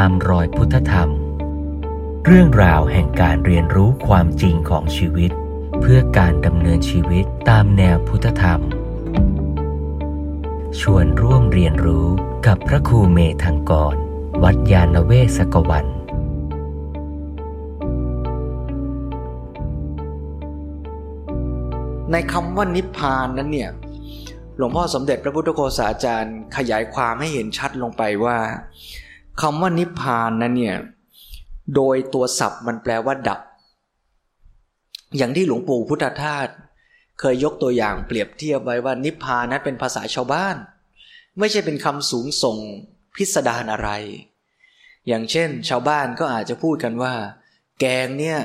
ตามรอยพุทธธรรม เรื่องราวแห่งการเรียนรู้ความจริงของชีวิต เพื่อการดำเนินชีวิตตามแนวพุทธธรรม ชวนร่วมเรียนรู้กับพระครูเมธังกร วัดยาณเวศกวันในคำว่านิพพานนั้นเนี่ยหลวงพ่อสมเด็จพระพุทธโฆษาจารย์ขยายความให้เห็นชัดลงไปว่า คำว่านิพพานนั้นเนี่ยโดยตัวศัพท์มันแปลว่าดับ อย่างที่หลวงปู่พุทธทาสเคยยกตัวอย่างเปรียบเทียบไว้ว่านิพพานนั้นเป็นภาษาชาวบ้าน ไม่ใช่เป็นคำสูงส่งพิสดารอะไร อย่างเช่น ชาวบ้านก็อาจจะพูดกันว่า แกงเนี่ย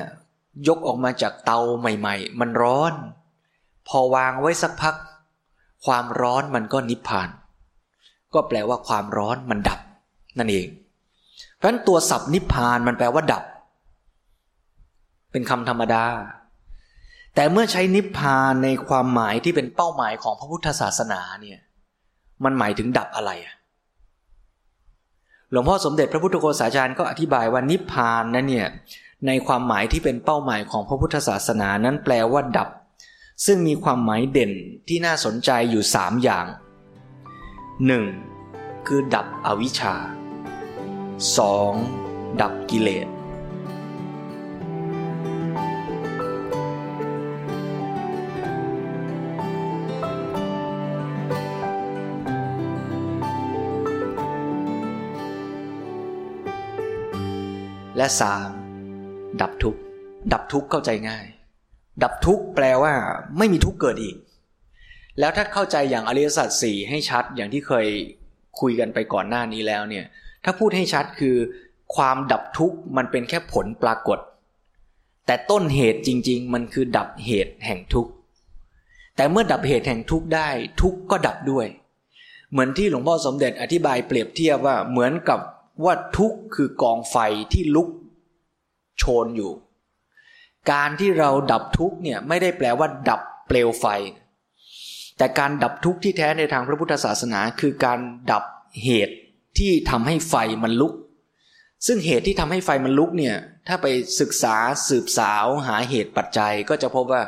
ยกออกมาจากเตาใหม่ ๆ มันร้อน พอวางไว้สักพัก ความร้อนมันก็นิพพาน ก็แปลว่าความร้อนมันดับ นั่นเอง เพราะฉะนั้นตัวศัพท์นิพพานมันแปลว่าดับ เป็นคำธรรมดา แต่เมื่อใช้นิพพานในความหมายที่เป็นเป้าหมายของพระพุทธศาสนาเนี่ยมันหมายถึงดับอะไรหลวงพ่อสมเด็จพระพุทธโฆษาจารย์ก็อธิบายว่านิพพานนั้นเนี่ยในความหมายที่เป็นเป้าหมายของพระพุทธศาสนานั้นแปลว่าดับ ซึ่งมีความหมายเด่นที่น่าสนใจอยู่สามอย่าง 1. คือดับอวิชชา 2. ดับกิเลสและสามดับทุกข์ดับทุกข์เข้าใจง่าย ดับทุกข์แปลว่า ไม่มีทุกข์เกิดอีก แล้วถ้าเข้าใจอย่างอริยสัจสี่ให้ชัดอย่างที่เคยคุยกันไปก่อนหน้านี้แล้วเนี่ย ถ้าพูดให้ชัดคือ ความดับทุกข์มันเป็นแค่ผลปรากฏ แต่ต้นเหตุจริง ๆ มันคือดับเหตุแห่งทุกข์แต่เมื่อดับเหตุแห่งทุกข์ได้ทุกข์ก็ดับด้วย เหมือนที่หลวงพ่อสมเด็จอธิบายเปรียบเทียบว่าเหมือนกับว่าทุกข์คือกองไฟที่ลุกโชนอยู่ การที่เราดับทุกข์เนี่ยไม่ได้แปลว่า ดับเปลวไฟ แต่การดับทุกข์ที่แท้ในทางพระพุทธศาสนา คือการดับเหตุ ที่ทำให้ไฟมันลุก ซึ่งเหตุที่ทำให้ไฟมันลุกเนี่ย ถ้าไปศึกษาสืบสาวหาเหตุปัจจัยก็จะพบว่า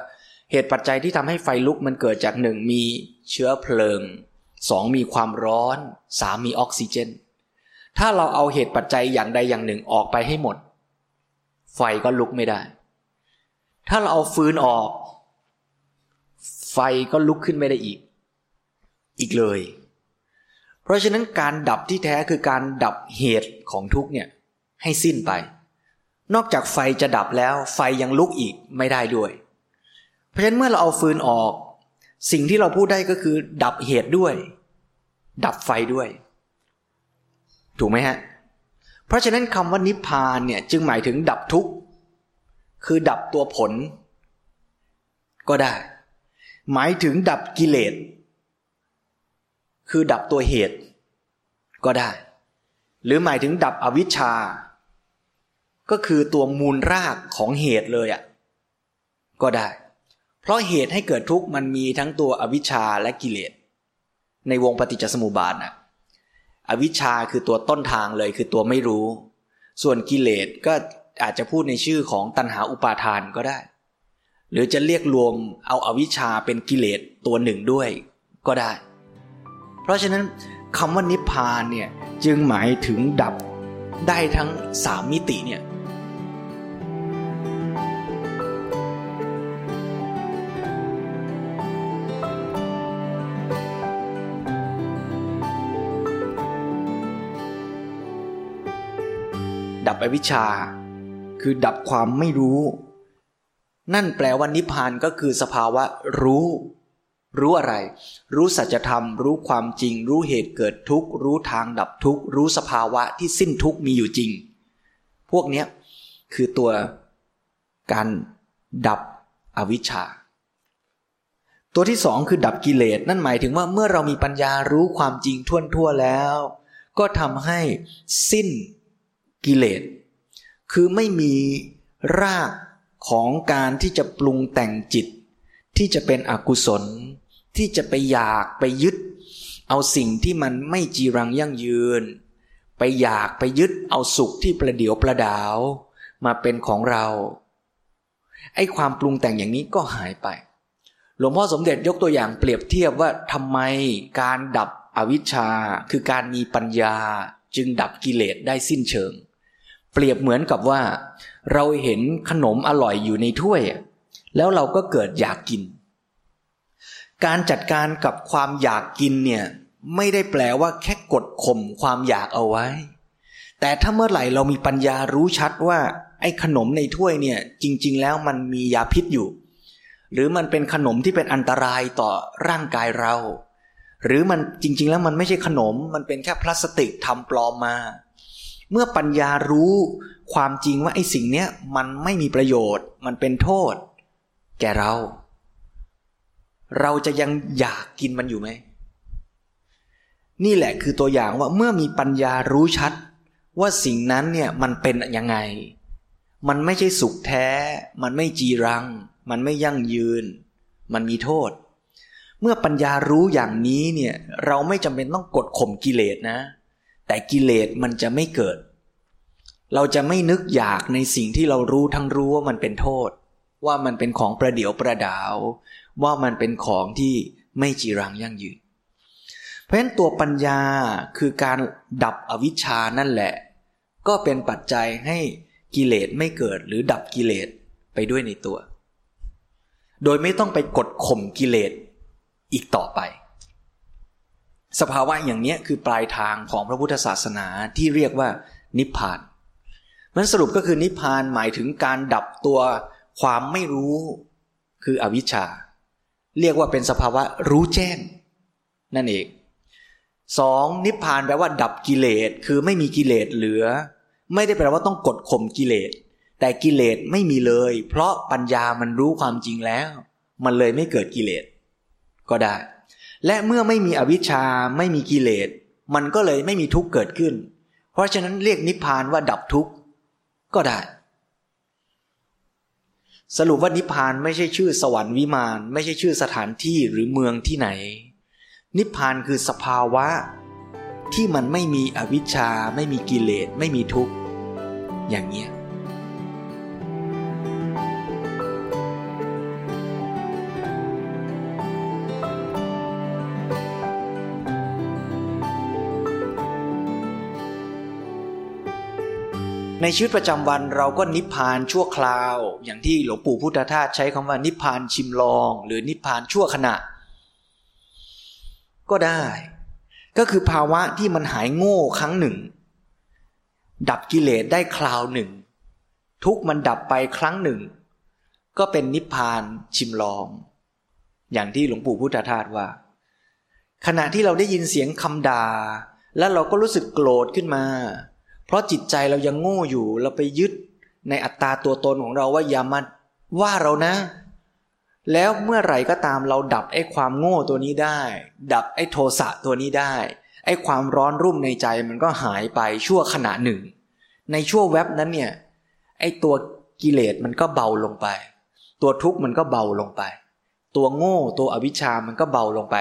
เหตุปัจจัยที่ทำให้ไฟลุกมันเกิดจากหนึ่งมีเชื้อเพลิงสองมีความร้อนสามมีออกซิเจน ถ้าเราเอาเหตุปัจจัยอย่างใดอย่างหนึ่งออกไปให้หมด ไฟก็ลุกไม่ได้ ถ้าเราเอาฟืนออก ไฟก็ลุกขึ้นไม่ได้อีก อีกเลย ราะฉะนั้นการดับที่แท้คือการดับเหตุของทุกเนี่ยให้สิ้นไป นอกจากไฟจะดับแล้วไฟยังลุกอีกไม่ได้ด้วย เพราะฉะนั้นเมื่อเราเอาฟืนออก สิ่งที่เราพูดได้ก็คือ ดับเหตุด้วย ดับไฟด้วย ถูกไหมฮะ เพราะฉะนั้นคำว่านิพพานเนี่ยจึงหมายถึงดับทุกข์ คือดับตัวผล ก็ได้ หมายถึงดับกิเลส คือดับตัวเหตุ ก็ได้ หรือหมายถึงดับอวิชชา ก็คือตัวมูลรากของเหตุเลยอะ่ะก็ได้ เพราะเหตุให้เกิดทุกข์มันมีทั้งตัวอวิชชาและกิเลส ในวงปฏิจจสมุปบาทน่ะอวิชชาคือตัวต้นทางเลยคือตัวไม่รู้ ส่วนกิเลสก็อาจจะพูดในชื่อของตัณหาอุปาทานก็ได้ หรือจะเรียกรวมเอาอาวิชชาเป็นกิเลสตัวหนึ่งด้วยก็ได้ เพราะฉะนั้นคำว่านิพพานเนี่ยจึงหมายถึงดับได้ทั้งสามมิติเนี่ยดับอวิชชา คือดับความไม่รู้ นั่นแปลว่านิพพานก็คือสภาวะรู้ รู้อะไร รู้สัจธรรม รู้ความจริง รู้เหตุเกิดทุกข์ รู้ทางดับทุกข์ รู้สภาวะที่สิ้นทุกข์มีอยู่จริง พวกเนี้ยคือตัวการดับอวิชชา ตัวที่สองคือดับกิเลส นั่นหมายถึงว่าเมื่อเรามีปัญญารู้ความจริงทั่วทั่วแล้ว ก็ทำให้สิ้นกิเลส คือไม่มีรากของการที่จะปรุงแต่งจิตที่จะเป็นอกุศล ที่จะไปอยากไปยึด เอาสิ่งที่มันไม่จีรังยั่งยืน ไปอยากไปยึดเอาสุขที่ประเดียวประดาว มาเป็นของเรา ไอ้ความปรุงแต่งอย่างนี้ก็หายไป หลวงพ่อสมเด็จยกตัวอย่างเปรียบเทียบว่าทำไมการดับอวิชชา คือการมีปัญญาจึงดับกิเลสได้สิ้นเชิง เปรียบเหมือนกับว่า เราเห็นขนมอร่อยอยู่ในถ้วย แล้วเราก็เกิดอยากกิน การจัดการกับความอยากกินเนี่ยไม่ได้แปลว่าแค่กดข่มความอยากเอาไว้ แต่ถ้าเมื่อไหร่เรามีปัญญารู้ชัดว่า ไอ้ขนมในถ้วยเนี่ยจริง ๆ แล้วมันมียาพิษอยู่ หรือมันเป็นขนมที่เป็นอันตรายต่อร่างกายเรา หรือมันจริง ๆ แล้วมันไม่ใช่ขนม มันเป็นแค่พลาสติกทำปลอมมา เมื่อปัญญารู้ความจริงว่าไอ้สิ่งเนี้ยมันไม่มีประโยชน์ มันเป็นโทษ แก่เรา เราจะยังอยากกินมันอยู่ไหม นี่แหละคือตัวอย่างว่าเมื่อมีปัญญารู้ชัด ว่าสิ่งนั้นเนี่ยมันเป็นยังไง มันไม่ใช่สุขแท้ มันไม่จีรัง มันไม่ยั่งยืน มันมีโทษ เมื่อปัญญารู้อย่างนี้เนี่ยเราไม่จำเป็นต้องกดข่มกิเลสนะ แต่กิเลสมันจะไม่เกิด เราจะไม่นึกอยากในสิ่งที่เรารู้ทั้งรู้ว่ามันเป็นโทษว่ามันเป็นของประเดียวประดาว ว่ามันเป็นของที่ไม่จีรังยั่งยืน เพราะฉะนั้นตัวปัญญาคือการดับอวิชชานั่นแหละ ก็เป็นปัจจัยให้กิเลสไม่เกิดหรือดับกิเลสไปด้วยในตัว โดยไม่ต้องไปกดข่มกิเลสอีกต่อไป สภาวะอย่างนี้คือปลายทางของพระพุทธศาสนาที่เรียกว่านิพพานมันสรุปก็คือนิพพานหมายถึงการดับตัวความไม่รู้คืออวิชชา เรียกว่าเป็นสภาวะรู้แจ้ง นั่นเองสองนิพพานแปลว่า ดับกิเลสคือไม่มีกิเลสเหลือ ไม่ได้แปลว่าต้องกดข่มกิเลส แต่กิเลสไม่มีเลย เพราะปัญญามันรู้ความจริงแล้ว มันเลยไม่เกิดกิเลส ก็ได้ และเมื่อไม่มีอวิชชาไม่มีกิเลส มันก็เลยไม่มีทุกข์เกิดขึ้น เพราะฉะนั้นเรียกนิพพานว่าดับทุกข์ก็ได้ สรุปว่านิพพานไม่ใช่ชื่อสวรรค์วิมาน ไม่ใช่ชื่อสถานที่หรือเมืองที่ไหน นิพพานคือสภาวะ ที่มันไม่มีอวิชชา ไม่มีกิเลสไม่มีทุกข์อย่างเงี้ย ในชีวิตประจำวันเราก็นิพพานชั่วคราว อย่างที่หลวงปู่พุทธทาสใช้คำว่านิพพานชิมลอง หรือนิพพานชั่วขณะ ก็ได้ ก็คือภาวะที่มันหายโง่ครั้งหนึ่ง ดับกิเลสได้คราวหนึ่ง ทุกมันดับไปครั้งหนึ่ง ก็เป็นนิพพานชิมลอง อย่างที่หลวงปู่พุทธทาสว่า ขณะที่เราได้ยินเสียงคำด่า แล้วเราก็รู้สึกโกรธขึ้นมา เพราะจิตใจเรายังโง่อยู่ เราไปยึดในอัตตาตัวตนของเราว่าอย่ามาว่าเรานะ แล้วเมื่อไหร่ก็ตามเราดับไอ้ความโง่ตัวนี้ได้ ดับไอ้โทสะตัวนี้ได้ ไอ้ความร้อนรุ่มในใจมันก็หายไปชั่วขณะหนึ่ง ในชั่วแวบนั้นเนี่ย ไอ้ตัวกิเลสมันก็เบาลงไป ตัวทุกข์มันก็เบาลงไป ตัวโง่ตัวอวิชามันก็เบาลงไป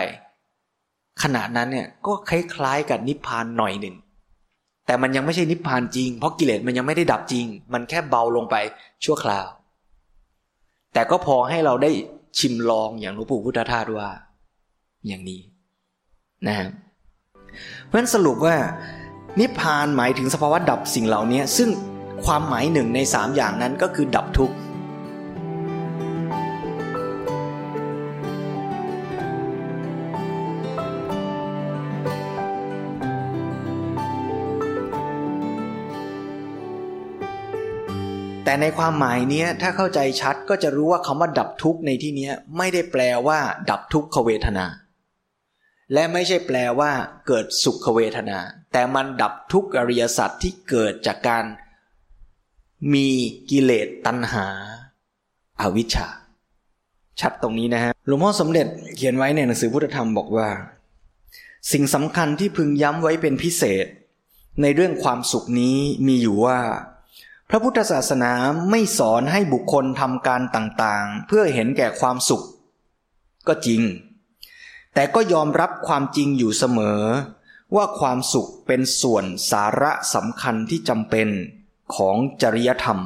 ขณะนั้นเนี่ยก็คล้ายๆกับนิพพานหน่อยหนึ่ง แต่มันยังไม่ใช่นิพพานจริง เพราะกิเลสมันยังไม่ได้ดับจริง มันแค่เบาลงไปชั่วคราว แต่ก็พอให้เราได้ชิมลองอย่างหลวงปู่พุทธทาสว่า อย่างนี้นะฮะเพราะฉะนั้นสรุปว่า นิพพานหมายถึงสภาวะดับสิ่งเหล่านี้ซึ่งความหมายหนึ่งในสามอย่างนั้นก็คือดับทุกข์ แต่ในความหมายเนี้ยถ้าเข้าใจชัดก็จะรู้ว่าคำว่าดับทุกข์ในที่นี้ไม่ได้แปลว่า ดับทุกขเวทนา และไม่ใช่แปลว่าเกิดสุขเวทนา แต่มันดับทุกอริยสัจที่เกิดจากการ มีกิเลสตัณหาอาวิชชา ชัดตรงนี้นะฮะหลวงพ่อสมเด็จเขียนไว้ในหนังสือพุทธธรรมบอกว่า สิ่งสำคัญที่พึงย้ำไว้เป็นพิเศษ ในเรื่องความสุขนี้มีอยู่ว่า พระพุทธศาสนาไม่สอนให้บุคคลทำการต่างๆ เพื่อเห็นแก่ความสุข ก็จริง แต่ก็ยอมรับความจริงอยู่เสมอ ว่าความสุขเป็นส่วนสาระสำคัญที่จำเป็นของจริยธรรม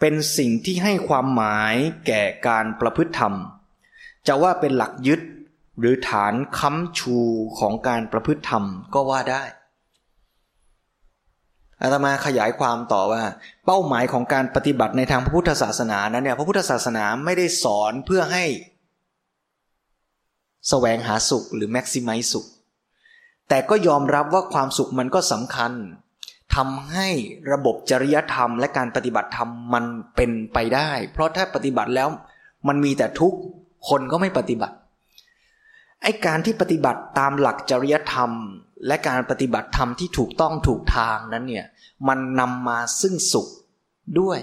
เป็นสิ่งที่ให้ความหมายแก่การประพฤติธรรม จะว่าเป็นหลักยึดหรือฐานค้ำชูของการประพฤติธรรมก็ว่าได้ อาตมาขยายความต่อว่า เป้าหมายของการปฏิบัติในทางพระพุทธศาสนานั้นเนี่ยพระพุทธศาสนาไม่ได้สอนเพื่อให้สแสวงหาสุขหรือแม็กซิมัยสุข แต่ก็ยอมรับว่าความสุขมันก็สำคัญทำให้ระบบจริยธรรมและการปฏิบัติธรรมมันเป็นไปได้ เพราะถ้าปฏิบัติแล้วมันมีแต่ทุกข์คนก็ไม่ปฏิบัติไอการที่ปฏิบัติตามหลักจริยธรรม และการปฏิบัติธรรมที่ถูกต้องถูกทางนั้นเนี่ยมันนำมาซึ่งสุขด้วย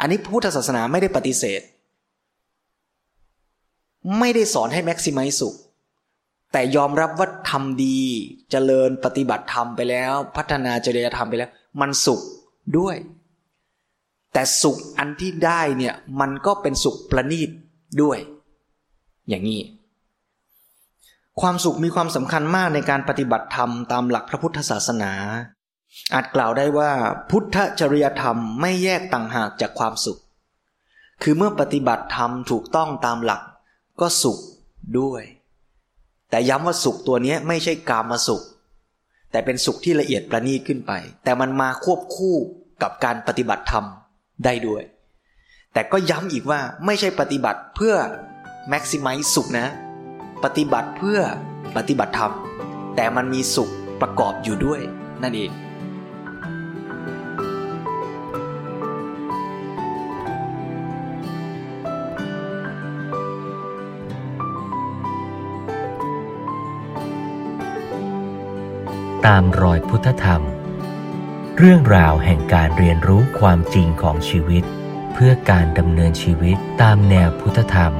อันนี้พุทธศาสนาไม่ได้ปฏิเสธ ไม่ได้สอนให้แม็กซิมัยสุข แต่ยอมรับว่าทำดีเจริญปฏิบัติธรรมไปแล้ว พัฒนาจริยธรรมไปแล้ว มันสุขด้วย แต่สุขอันที่ได้เนี่ยมันก็เป็นสุขประณีตด้วย อย่างนี้ ความสุขมีความสำคัญมากในการปฏิบัติธรรมตามหลักพระพุทธศาสนา อาจกล่าวได้ว่าพุทธจริยธรรมไม่แยกต่างหากจากความสุข คือเมื่อปฏิบัติธรรมถูกต้องตามหลัก ก็สุขด้วย แต่ย้ำว่าสุขตัวนี้ไม่ใช่กามาสุข แต่เป็นสุขที่ละเอียดประณีตขึ้นไป แต่มันมาควบคู่กับการปฏิบัติธรรมได้ด้วย แต่ก็ย้ำอีกว่าไม่ใช่ปฏิบัติเพื่อแม็กซิมัยสุขนะ ปฏิบัติเพื่อปฏิบัติธรรม แต่มันมีสุขประกอบอยู่ด้วยนั่นเองตามรอยพุทธธรรม เรื่องราวแห่งการเรียนรู้ความจริงของชีวิต เพื่อการดำเนินชีวิตตามแนวพุทธธรรม